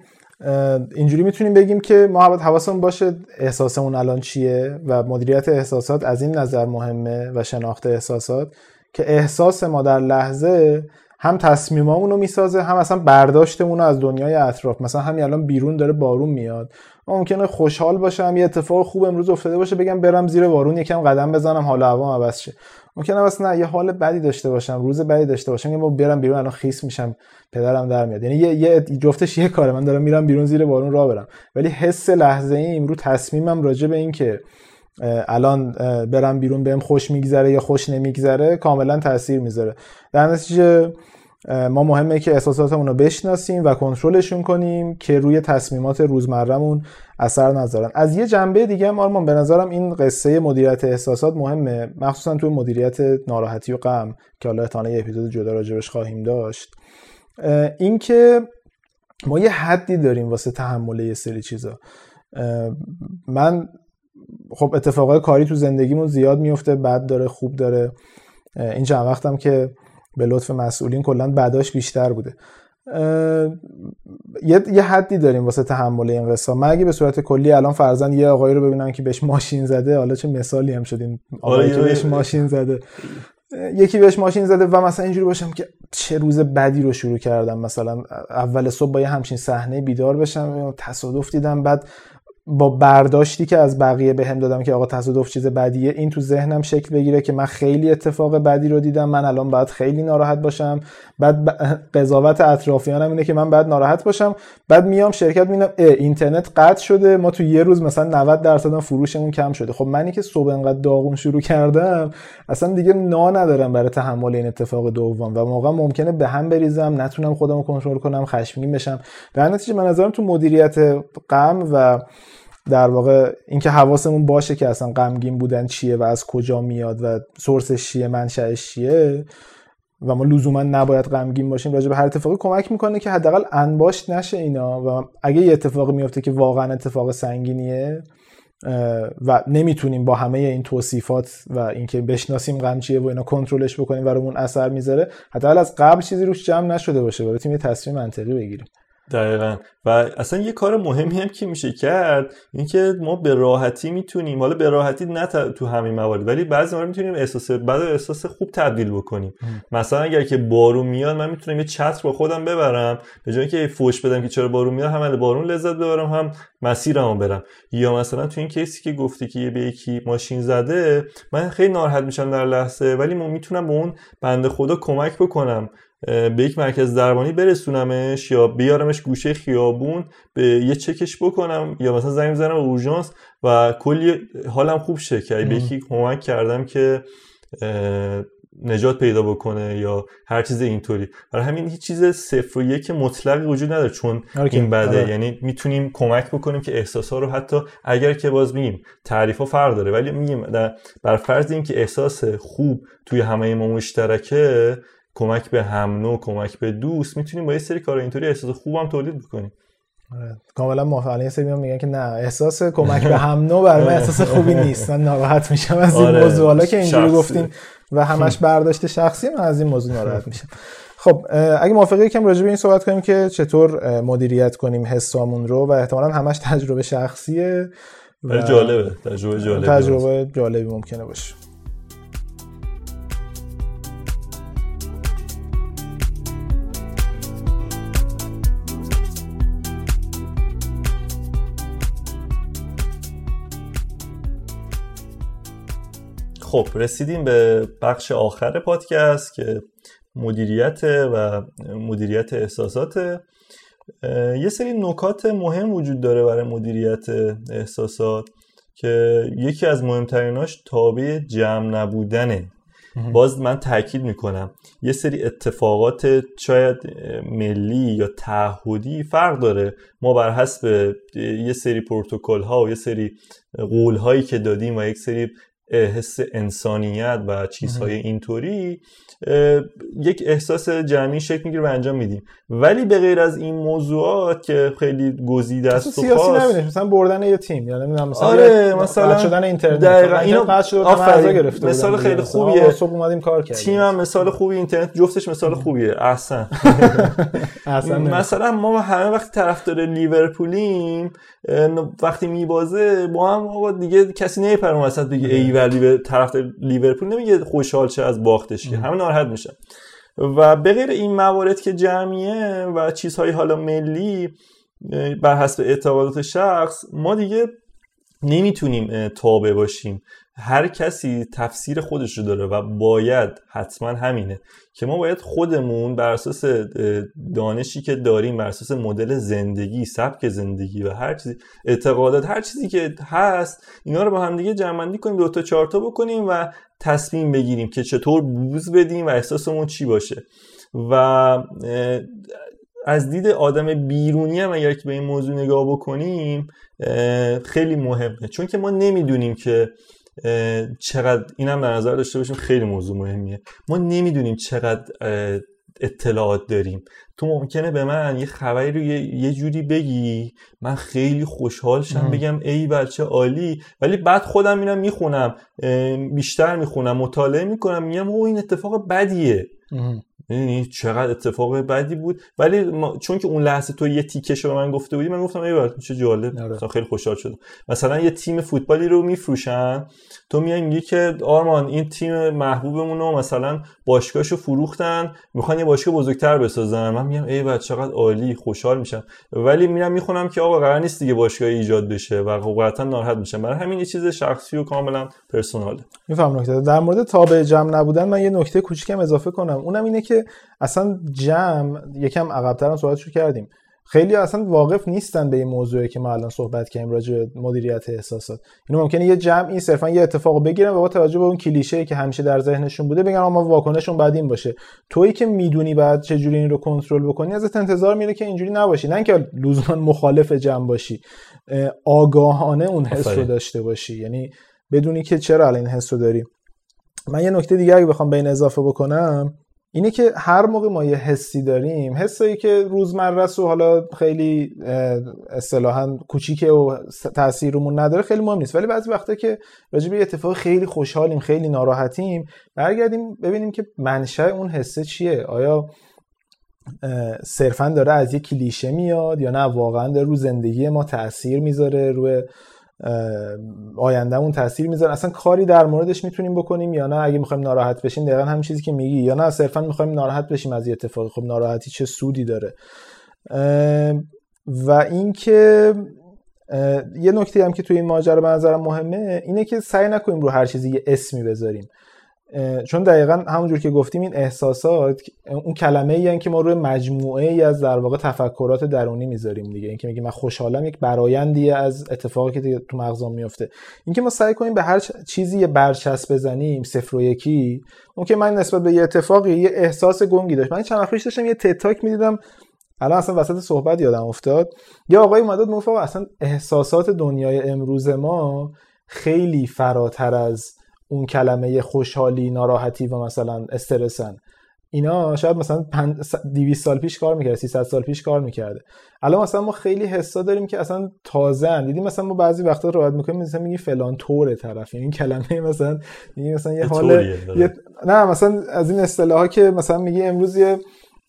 اینجوری می‌تونیم بگیم که ما باید حواسمون باشه احساسمون الان چیه و مدیریت احساسات از این نظر مهمه و شناخت احساسات که احساس ما در لحظه هم تصمیمامون رو می‌سازه هم اصلا برداشتمون رو از دنیای اطراف. مثلا همین الان بیرون داره بارون میاد. ممکنه خوشحال باشم یه اتفاق خوب امروز افتاده باشه بگم برم زیر بارون یکم قدم بزنم حالا هوا عوض شه. ممکنه اصلا یه حال بدی داشته باشم روز بدی داشته باشم با برم بیرون الان خیس میشم پدرم در میاد. یعنی یه, یه جفتش یه کاره من دارم میرم بیرون زیر بارون راه برم. ولی حس لحظه ایم رو تصمیمم راجع به این که الان برم بیرون بهم خوش میگذره یا خوش نمیگذره کاملا تاثیر می‌ذاره. در نتیجه ما مهمه که احساساتمون رو بشناسیم و کنترلشون کنیم که روی تصمیمات روزمرهمون اثر نذارن. از یه جنبه دیگه هم آرمان به نظرم این قصه مدیریت احساسات مهمه. مخصوصا توی مدیریت ناراحتی و غم که حالا احتمالاً یه اپیزود جدا راجبش خواهیم داشت. اینکه ما یه حدی داریم واسه تحمل یه سری چیزا. من خب اتفاقای کاری تو زندگیمون زیاد میفته بد داره خوب داره. این چند وقتم که به لطف مسئولین کلا بداش بیشتر بوده. یه،, یه حدی داریم واسه تحمل این قصه. من اگه به صورت کلی الان فرزن یه آقایی رو ببینم که بهش ماشین زده حالا چه مثالی هم شدیم. آقایی که بهش ماشین زده. یکی بهش ماشین زده و مثلا اینجوری باشم که چه روز بدی رو شروع کردم. مثلا اول صبح با یه همچین صحنه بیدار بشم تصادف دیدم بعد با برداشتی که از بقیه بهم به دادم که آقا تصادف چیز بدیه این تو ذهنم شکل بگیره که من خیلی اتفاق بدی رو دیدم من الان باید خیلی ناراحت باشم. بعد قضاوت اطرافیانم اینه که من باید ناراحت باشم. بعد میام شرکت می‌بینم اینترنت قطع شده ما تو یه روز مثلا 90 درصد فروشمون کم شده. خب منی که صبح انقدر داغون شروع کردم اصلا دیگه نا ندارم برای تحمل این اتفاق دوم. و موقع ممکنه به هم بریزم نتونم خودم رو کنترل کنم خشمگین بشم. در نتیجه من نظرم تو مدیریت غم و در واقع اینکه حواسمون باشه که اصلا غمگین بودن چیه و از کجا میاد و سورسش چیه منشأش چیه و ما لزوما نباید غمگین باشیم راجع به هر اتفاقی کمک می‌کنه که حداقل انباشت نشه اینا و اگه یه اتفاقی میفته که واقعا اتفاق سنگینیه و نمی‌تونیم با همه این توصیفات و اینکه بشناسیم غم چیه و اینا کنترلش بکنیم و رومون اثر می‌ذاره حداقل از قبل چیزی روش جمع نشده باشه. و بتونیم یه تصمیم منطقی بگیریم. دقیقا. و اصلا یه کار مهمی هم که میشه کرد اینکه ما به راحتی می‌تونیم حالا به راحتی نه تو همین موارد ولی بعضی موارد می‌تونیم احساس بعد احساس خوب تبدیل بکنیم. مثلا اگر که بارون میاد من می‌تونم یه چتر با خودم ببرم به جای که فوش بدم که چرا بارون میاد هم بارون لذت ببرم هم مسیرمو برم. یا مثلا تو این کیسی که گفتی که یه به یکی ماشین زده من خیلی ناراحت میشم در لحظه ولی ما می‌تونم به اون بنده خدا کمک بکنم. به یک مرکز درمانی برسونمش یا بیارمش گوشه خیابون به یه چکش بکنم یا مثلا زنگ بزنم اورژانس و کلی حالم خوب شه که به یکی کمک کردم که نجات پیدا بکنه یا هر چیز اینطوری. برای همین هیچ چیز صفر و یک مطلقی وجود نداره چون این بده. آره. یعنی می‌تونیم کمک بکنیم که احساس ها رو حتی اگر که باز میگیم تعریف ها فرق داره ولی میگیم بر فرض این که احساس خوب توی همه ما مشترکه کمک به هم نوع کمک به دوست می‌تونیم با یه سری کار اینطوری احساس خوبم تولید بکنیم. آره. کاملا موافقم یه سری میگن که نه احساس کمک به هم نوع برای من احساس خوبی نیست. من ناراحت میشم از این آره. موضوع. حالا که اینجوری گفتیم و همش برداشت شخصی من از این موضوع ناراحت میشم. خب اگه موافقی یکم راجع به این صحبت کنیم که چطور مدیریت کنیم حسامون رو و احتمالا همش تجربه شخصیه و جالبه. تجربه جالبه تجربه جالبی ممکنه باشه. خب رسیدیم به بخش آخر پادکست که مدیریت و مدیریت احساسات. یه سری نکات مهم وجود داره برای مدیریت احساسات که یکی از مهمتریناش تابع جمع نبودنه. باز من تاکید می‌کنم یه سری اتفاقات شاید ملی یا تعهدی فرق داره. ما بر حسب یه سری پروتکل ها و یه سری قول هایی که دادیم و یک سری حس انسانیت و چیزهای اینطوری یک احساس جمعی شکل می‌گیره و انجام میدیم. ولی به غیر از این موضوعات که خیلی گزیده است و سیاسی نمی‌دونم مثلا بردن یه تیم یا نمی‌دونم مثلا آره مثلا شدن اینترنت. دقیقاً اینو گرفته مثال خیلی خوبیه. صبح اومدیم کار کردیم. تیم هم مثال خوبی اینترنت جفتش مثال خوبیه. احسن مثلا ما همه وقتی طرفدار لیورپولیم وقتی میبازه با هم آقا دیگه کسی نمیپره وسط بگه ای ولی به طرف لیورپول نمیگه خوشحال شه از باختش که. همه ناراحت میشن. و به غیر این موارد که جمعیه و چیزهای حالا ملی بر حسب اعتقادات شخص ما دیگه نمی‌تونیم تابع باشیم. هر کسی تفسیر خودش رو داره و باید حتما همینه که ما باید خودمون بر اساس دانشی که داریم بر اساس مدل زندگی سبک زندگی و هر چیزی اعتقادات هر چیزی که هست اینا رو با هم دیگه جمعندی کنیم دو تا چهار تا بکنیم و تصمیم بگیریم که چطور بوز بدیم و احساسمون چی باشه. و از دید آدم بیرونی هم اگر که به این موضوع نگاه بکنیم خیلی مهمه. چون که ما نمی‌دونیم که چقدر اینم در نظر داشته باشیم خیلی موضوع مهمیه. ما نمی‌دونیم چقدر اطلاعات داریم. تو ممکنه به من یه خبری رو یه, جوری بگی من خیلی خوشحال شم بگم ای بچه عالی ولی بعد خودم میرم می‌خونم بیشتر می‌خونم مطالعه می‌کنم میگم او این اتفاق بدیه. یعنی چقدر اتفاق بدی بود. ولی چون که اون لحظه تو یه تیکش رو من گفته بودی من گفتم ای چه جالب. آره. مثلا خیلی خوشحال شدم. مثلا یه تیم فوتبالی رو میفروشن تو میای میگی که آرمان این تیم محبوبمون رو مثلا باشگاهشو فروختن می‌خوان یه باشگاه بزرگتر بسازن. من میگم ای بابا چقدر عالی خوشحال میشم. ولی میرم می‌خونم که آقا قرار نیست دیگه باشگاه ایجاد بشه و قطعا ناراحت میشم. برای همین یه چیز شخصی و کاملا پرسوناله میفهم نکته. در مورد تابع جمع نبودن من یه نکته کوچیکم اضافه کنم. اونم اینه که اصلا جمع یکم عقب‌تر هم صحبتشو کردیم. خیلی اصلا واقف نیستن به این موضوعی که ما الان صحبت کردیم راجع به مدیریت احساسات. اینو ممکنه یه جمعی صرفا یه اتفاق بگیرن و با توجه به اون کلیشه که همیشه در ذهنشون بوده بگن ما واکنشون بعد این باشه. تویی که می‌دونی بعد چه جوری این رو کنترل بکنی ازت انتظار میره که اینجوری نباشی. نه اینکه لزوما مخالف جمع باشی آگاهانه اون حس رو داشته باشی. یعنی بدونی که چرا الان این حس رو داری. من یه نکته دیگه اگه بخوام بین اضافه بکنم اینه که هر موقع ما یه حسی داریم حسایی که روزمره و حالا خیلی اصطلاحا کوچیکه و تاثیرمون نداره خیلی مهم نیست. ولی بعضی وقتا که راجع به اتفاق خیلی خوشحالیم خیلی ناراحتیم برگردیم ببینیم که منشأ اون حسه چیه. آیا صرفا داره از یه کلیشه میاد یا نه؟ واقعا داره رو زندگی ما تاثیر می‌ذاره روی آیندهمون تاثیر می‌ذاره. اصلا کاری در موردش می‌تونیم بکنیم یا نه؟ اگه می‌خوایم ناراحت بشیم دقیقا همین چیزی که میگی. یا نه صرفا می‌خوایم ناراحت بشیم از یه اتفاق. خب ناراحتی چه سودی داره؟ و اینکه یه نکته هم که توی این ماجرا به نظرم مهمه اینه که سعی نکنیم رو هر چیزی یه اسمی بذاریم. چون دقیقا همونجور که گفتیم این احساسات اون کلمه ای که ما روی مجموعه ای از در واقع تفکرات درونی می‌ذاریم دیگه. اینکه میگه من خوشحالم یک برایندی از اتفاقی که تو مغزم میفته اینکه ما سعی کنیم به هر چیزی یه برچسب بزنیم صفر و یکی اون که من نسبت به یه اتفاقی یه احساس گنگی داشت. من چند وقت داشتم یه تتاک می‌دیدم. الان اصلا وسط صحبت یادم افتاد. یه آقای اومد گفت اصلا احساسات دنیای امروز ما خیلی فراتر از اون کلمه خوشحالی ناراحتی و مثلا استرسن. اینا شاید مثلا 200 سال پیش کار می‌کرده 300 سال پیش کار می‌کرده الان مثلا ما خیلی حسا داریم که اصلا تازه دیدیم مثلا ما بعضی وقتا راحت می‌کنیم مثلا میگی فلان طور طرف یعنی این کلمه مثلا میگی مثلا یه حال نه مثلا از این اصطلاحا که مثلا میگی امروز یه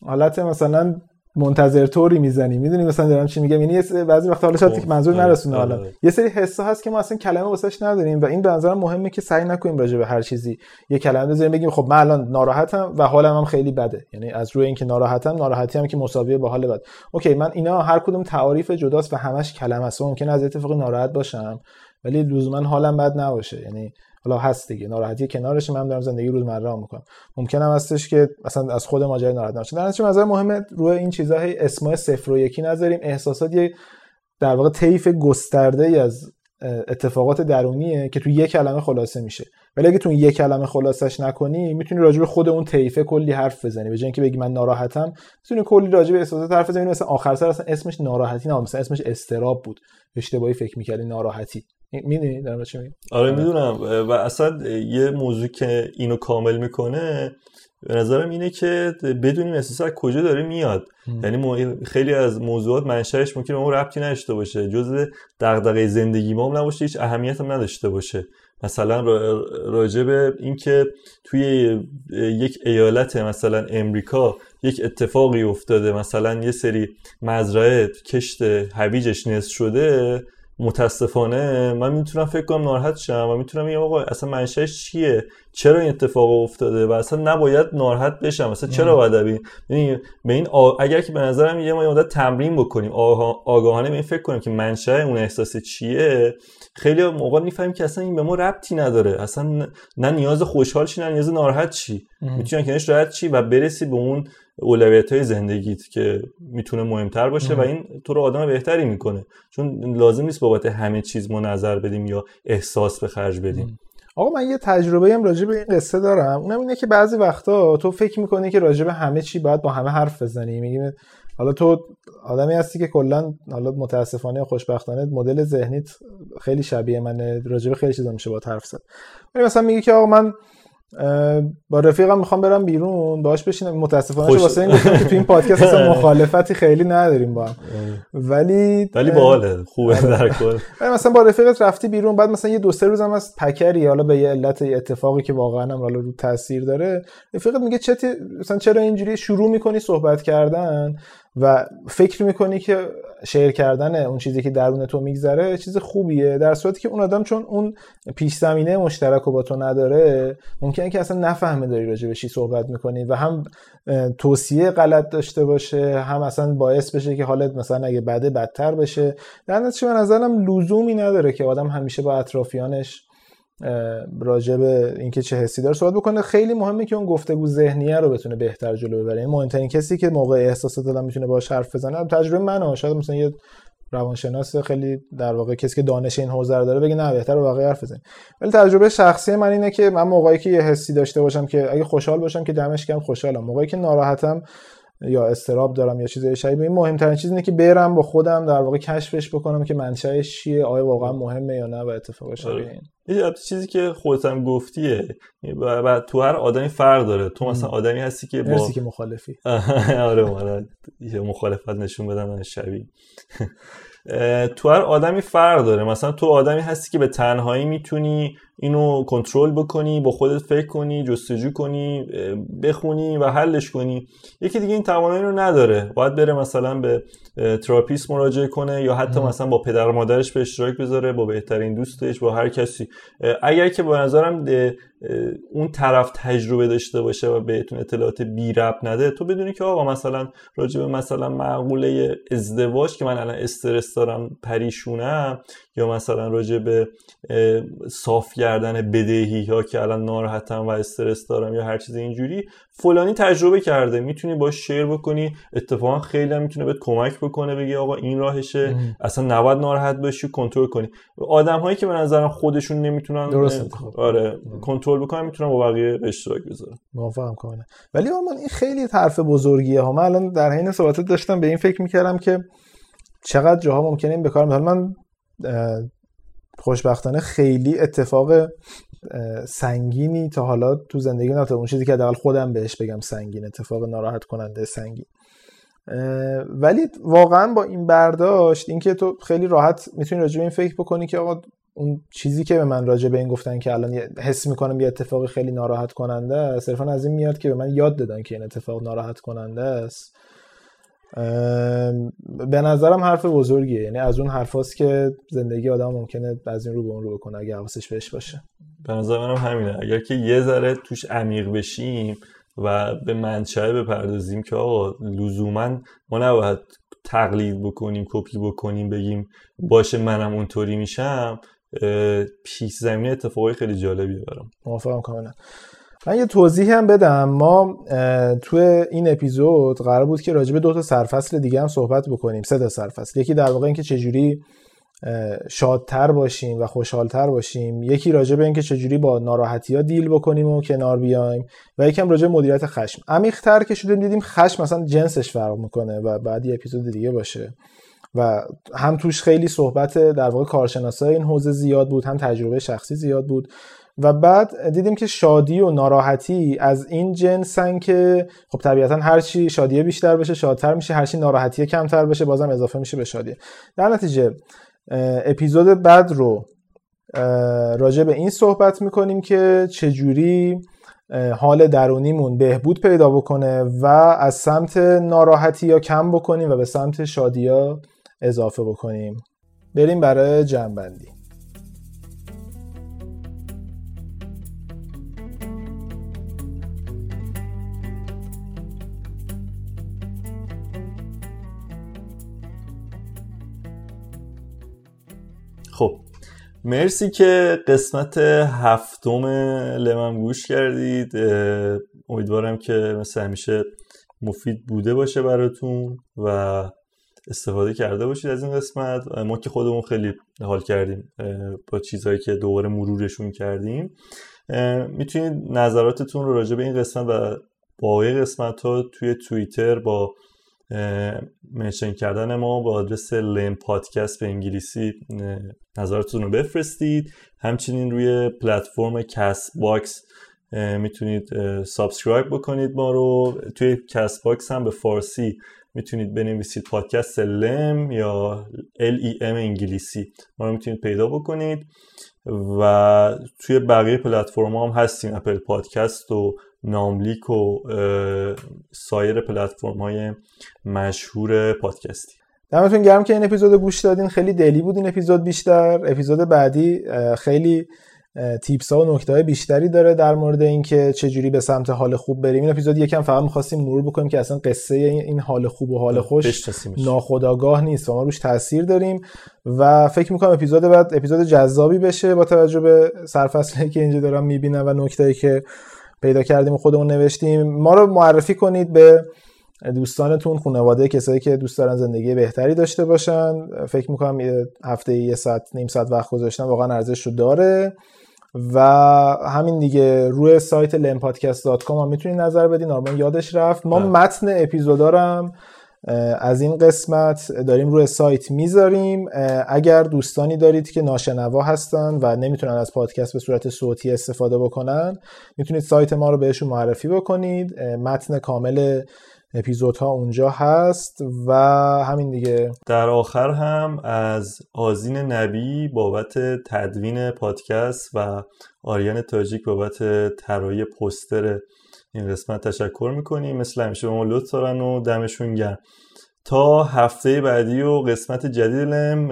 حالت مثلا منتظر طوری می‌زنی. می‌دونی مثلا دارم چی میگم؟ یعنی بعضی وقتا حالا شاید خب، منظور آره، نرسونه حالا. آره. یه سری حسا هست که ما اصلا کلمه واسش نداریم و این به نظرم مهمه که سعی نکنیم راجع به هر چیزی یه کلمه بذاریم. بگیم خب من الان ناراحتم و حالم هم خیلی بده. یعنی از روی اینکه ناراحتم ناراحتی هم که مساویه با حال بد. اوکی من اینا هر کدوم تعاریف جداست و همش کلمه است. ممکن از اتفاقی ناراحت باشم. ولی لزوما حالم بد نباشه. یعنی حالا هست دیگه ناراحتی کنارش من دارم زندگی روزمره می‌کنم. ممکنه هستش که اصلا از خود ماجرا ناراحت نشم در نتیجه نظر مهمه روی این چیزا هی اسمای صفر و یکی نذاریم. احساسات یه در واقع طیف گسترده ای از اتفاقات درونیه که تو یک کلمه خلاصه میشه. ولی اگه تو یک کلمه خلاصش نکنی می‌تونی راجع به خود اون طیفه کلی حرف بزنی. به جای اینکه بگی من ناراحتم می‌تونی کلی راجع به احساسات حرف بزنی. مثلا آخر سر اصلا اسمش ناراحتی نه مثلا اسمش استراب بود. اشتباهی فکر می‌کردی ناراحتی. می‌دونی؟ در چی آره می‌دونم. و اصلا یه موضوع که اینو کامل می‌کنه به نظرم اینه که بدونیم احساس از کجا داره میاد. یعنی خیلی از موضوعات منشأش ممکنه اون ربطی نداشته باشه. جزء دغدغه زندگی ما هم نباشه هیچ اهمیت هم نداشته باشه. مثلا راجع به اینکه توی یک ایالت مثلا امریکا یک اتفاقی افتاده مثلا یه سری مزرعه کشت هویجش نصف شده متاسفانه من می‌تونم فکر کنم ناراحت شم و می‌تونم بگم آقا اصلا منشأش چیه؟ چرا این اتفاق افتاده و اصلا نباید ناراحت بشم؟ اصلا چرا باید یعنی به این اگر که به نظرم یه ما مدت تمرین بکنیم آگاهانه به این فکر کنیم که منشأ اون احساس چیه خیلی موقع می‌فهمیم که اصلا این به ما ربطی نداره. اصلا نه نیاز خوشحال چی نه نیاز ناراحت چی می‌تونی کنش راحت چی و برسی به اون اولویت های زندگیت که می‌تونه مهمتر باشه و این تو رو آدم بهتری می‌کنه. چون لازم نیست بابت همه چیز ما نظر بدیم یا احساس به خرج بدیم. آقا من یه تجربه هم راجع به این قصه دارم. اونم اینه که بعضی وقتا تو فکر می‌کنی که راجع به همه چی باید با همه حرف بزنی. میگی حالا تو آدمی هستی که کلا حالا متاسفانه یا خوشبختانه مدل ذهنیت خیلی شبیه من راجع به خیلی چیزا میشه با حرف زد. ولی مثلا میگی که آقا من با رفیقم می‌خوام برم بیرون باش بشینم. متاسفانه خوش... واسه این گفتم که تو این پادکست اصلا مخالفتی خیلی نداریم با هم. ولی ولی باحاله خوبه آره. در کل. مثلا با رفیقت رفتی بیرون بعد مثلا یه دو سه روزم از پکری حالا به یه علت اتفاقی که واقعا هم حالا رو تاثیر داره رفیقت میگه چه مثلا چرا اینجوری شروع می‌کنی صحبت کردن؟ و فکر می‌کنی که شیر کردن اون چیزی که درون تو میگذره چیز خوبیه در صورتی که اون آدم چون اون پیش زمینه مشترک و با تو نداره ممکنه که اصلا نفهمه داری راجع به چی صحبت می‌کنی و هم توصیه غلط داشته باشه هم اصلا باعث بشه که حالت مثلا اگه بده بدتر بشه. در نتیجه به نظرم لزومی نداره که آدم همیشه با اطرافیانش راجع به اینکه چه حسی داره صحبت بکنه. خیلی مهمه که اون گفتگو ذهنیه رو بتونه بهتر جلو ببره. این مهمترین کسی که موقع احساسات دادن می‌تونه باهاش حرف بزنه تجربه منه. شاید مثلا یه روانشناس خیلی در واقع کسی که دانش این حوزه رو داره بگه نه بهتر واقعا حرف بزنیم ولی تجربه شخصی من اینه که من موقعی که یه حسی داشته باشم که اگه خوشحال باشم که دمش گرم خوشحالم. موقعی که ناراحتم یا استراب دارم یا چیزای شبیه. این مهمترین چیز اینه که برم با خودم در واقع کشفش بکنم که منشأش چیه آیا واقعا مهمه یا نه و اتفاق شبیه آره. این. یه چیزی که خودت هم گفتیه و تو هر آدمی فرق داره. تو مثلا آدمی هستی که با که مخالفی. آره من یه مخالفت نشون بدم شبیه. تو هر آدمی فرق داره. مثلا تو آدمی هستی که به تنهایی می‌تونی اینو کنترل بکنی با خودت فکر کنی جستجو کنی بخونی و حلش کنی. یکی دیگه این توانایی رو نداره. باید بره مثلا به تراپیست مراجعه کنه یا حتی مثلا با پدر و مادرش به اشتراک بذاره با بهترین دوستش با هر کسی. اگر که به نظرم اون طرف تجربه داشته باشه و بهتون اطلاعات بی رب نده تو بدونی که آقا مثلا راجع به مثلا معقوله ازدواج که من الان استرس دارم پریشونم یا مثلا راجع به صاف کردن بدهی ها که الان ناراحتم و استرس دارم یا هر چیز اینجوری فلانی تجربه کرده. می‌تونی باش شیر بکنی. اتفاقا خیلی هم می‌تونه بهت کمک بکنه بگی آقا این راهشه. اصلا نباید ناراحت باشی کنترل کنی. آدم هایی که به نظرم خودشون نمی‌تونن درست. آره کنترل بکنن می‌تونن با بقیه به اشتراک بذارن. موافقم کنه ولی من این خیلی حرف بزرگیه ها. من الان در حین صحبتت داشتم به این فکر می‌کردم که چقدر جاها ممکنه این به کار من خوشبختانه خیلی اتفاق سنگینی تا حالا تو زندگی نتا اون چیزی که حداقل خودم بهش بگم سنگین اتفاق ناراحت کننده سنگین ولی واقعا با این برداشت اینکه تو خیلی راحت می‌تونی راجع به این فکر بکنی که آقا اون چیزی که به من راجع به این گفتن که الان حس می‌کنم یه اتفاق خیلی ناراحت کننده است صرفا از این میاد که به من یاد دادن که این اتفاق ناراحت کننده است. به نظرم حرف بزرگیه. یعنی از اون حرفاست که زندگی آدم ممکنه از این رو به اون رو بکنه اگه حواسش بهش باشه. به نظر منم همینه. اگر که یه ذره توش عمیق بشیم و به منشأ بپردازیم که آقا لزوما ما نباید تقلید بکنیم کپی بکنیم بگیم باشه منم اونطوری میشم پیش زمینه اتفاقای خیلی جالبی برام. موافقم کاملا. من یه توضیح هم بدم. ما توی این اپیزود قرار بود که راجبه دو تا سرفصل دیگه هم صحبت بکنیم. سه تا سرفصل. یکی در واقع اینکه چجوری شادتر باشیم و خوشحالتر باشیم. یکی راجع به اینکه چجوری با ناراحتی ها دیل بکنیم و کنار بیایم. و یکم راجع به مدیریت خشم. عمیق‌تر که شدیم دیدیم خشم مثلا جنسش فرق می‌کنه و بعد یه اپیزود دیگه باشه. و هم توش خیلی صحبت در واقع کارشناسای این حوزه زیاد بود هم تجربه شخصی زیاد بود. و بعد دیدیم که شادی و ناراحتی از این جنسن که خب طبیعتا هر چی شادی بیشتر بشه شادتر میشه هر چی ناراحتی کمتر بشه بازم اضافه میشه به شادی. در نتیجه اپیزود بعد رو راجع به این صحبت می‌کنیم که چجوری حال درونیمون بهبود پیدا بکنه و از سمت ناراحتی یا کم بکنیم و به سمت شادی ها اضافه بکنیم. بریم برای جنبندی. خب مرسی که قسمت هفتم لمم گوش کردید. امیدوارم که مثل همیشه مفید بوده باشه براتون و استفاده کرده باشید از این قسمت. ما که خودمون خیلی حال کردیم با چیزهایی که دوباره مرورشون کردیم. می‌تونید نظراتتون رو راجع به این قسمت و باقی قسمت ها توی توییتر با mention کردن ما با آدرس Lem Podcast به انگلیسی نظراتتون رو بفرستید. همچنین روی پلتفرم Castbox می‌تونید subscribe بکنید ما رو. توی Castbox هم به فارسی می‌تونید بنویسید پادکست لم یا L-E-M انگلیسی. ما رو می‌تونید پیدا بکنید. و توی بقیه پلتفرم هم هستیم Apple Podcast و ناملیک و سایر پلتفرم های مشهور پادکستی. دمتون گرم که این اپیزود گوش دادین. خیلی دلی بود این اپیزود بیشتر. اپیزود بعدی خیلی تیپس ها و نکته های بیشتری داره در مورد اینکه چجوری به سمت حال خوب بریم. این اپیزود یکم فقط می‌خواستیم مرور بکنیم که اصلا قصه این حال خوب و حال خوش ناخداگاه نیست و ما روش تاثیر داریم و فکر می‌کنم اپیزود بعد اپیزود جذابی بشه با توجه به سرفصلی که اینجا دارم می‌بینم و نکته که پیدا کردیم و خودمون نوشتیم. ما رو معرفی کنید به دوستانتون خانواده کسایی که دوست دارن زندگی بهتری داشته باشن. فکر می‌کنم هفته یه ساعت نیم ساعت وقت گذاشتن واقعا ارزش رو داره. و همین دیگه روی سایت lempodcast.com هم می‌تونید نظر بدین. نارمان یادش رفت. ما بله. متن اپیزودارم. از این قسمت داریم روی سایت می‌ذاریم. اگر دوستانی دارید که ناشنوا هستن و نمی‌تونن از پادکست به صورت صوتی استفاده بکنن می‌تونید سایت ما رو بهشون معرفی بکنید. متن کامل اپیزودها اونجا هست و همین دیگه. در آخر هم از آزین نبی بابت تدوین پادکست و آریان تاجیک بابت طراحی پستر این قسمت تشکر می‌کنیم مثل همیشه به ما لطف دارن و دمشون گرم. تا هفته بعدی و قسمت جدیدم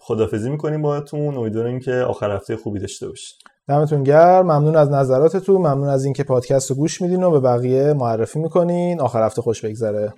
خدافزی می‌کنیم باهاتون. امیدواریم که آخر هفته خوبی داشته باشید دمتون گرم. ممنون از نظراتتون. ممنون از اینکه پادکست رو گوش میدین و به بقیه معرفی می‌کنین. آخر هفته خوش بگذره.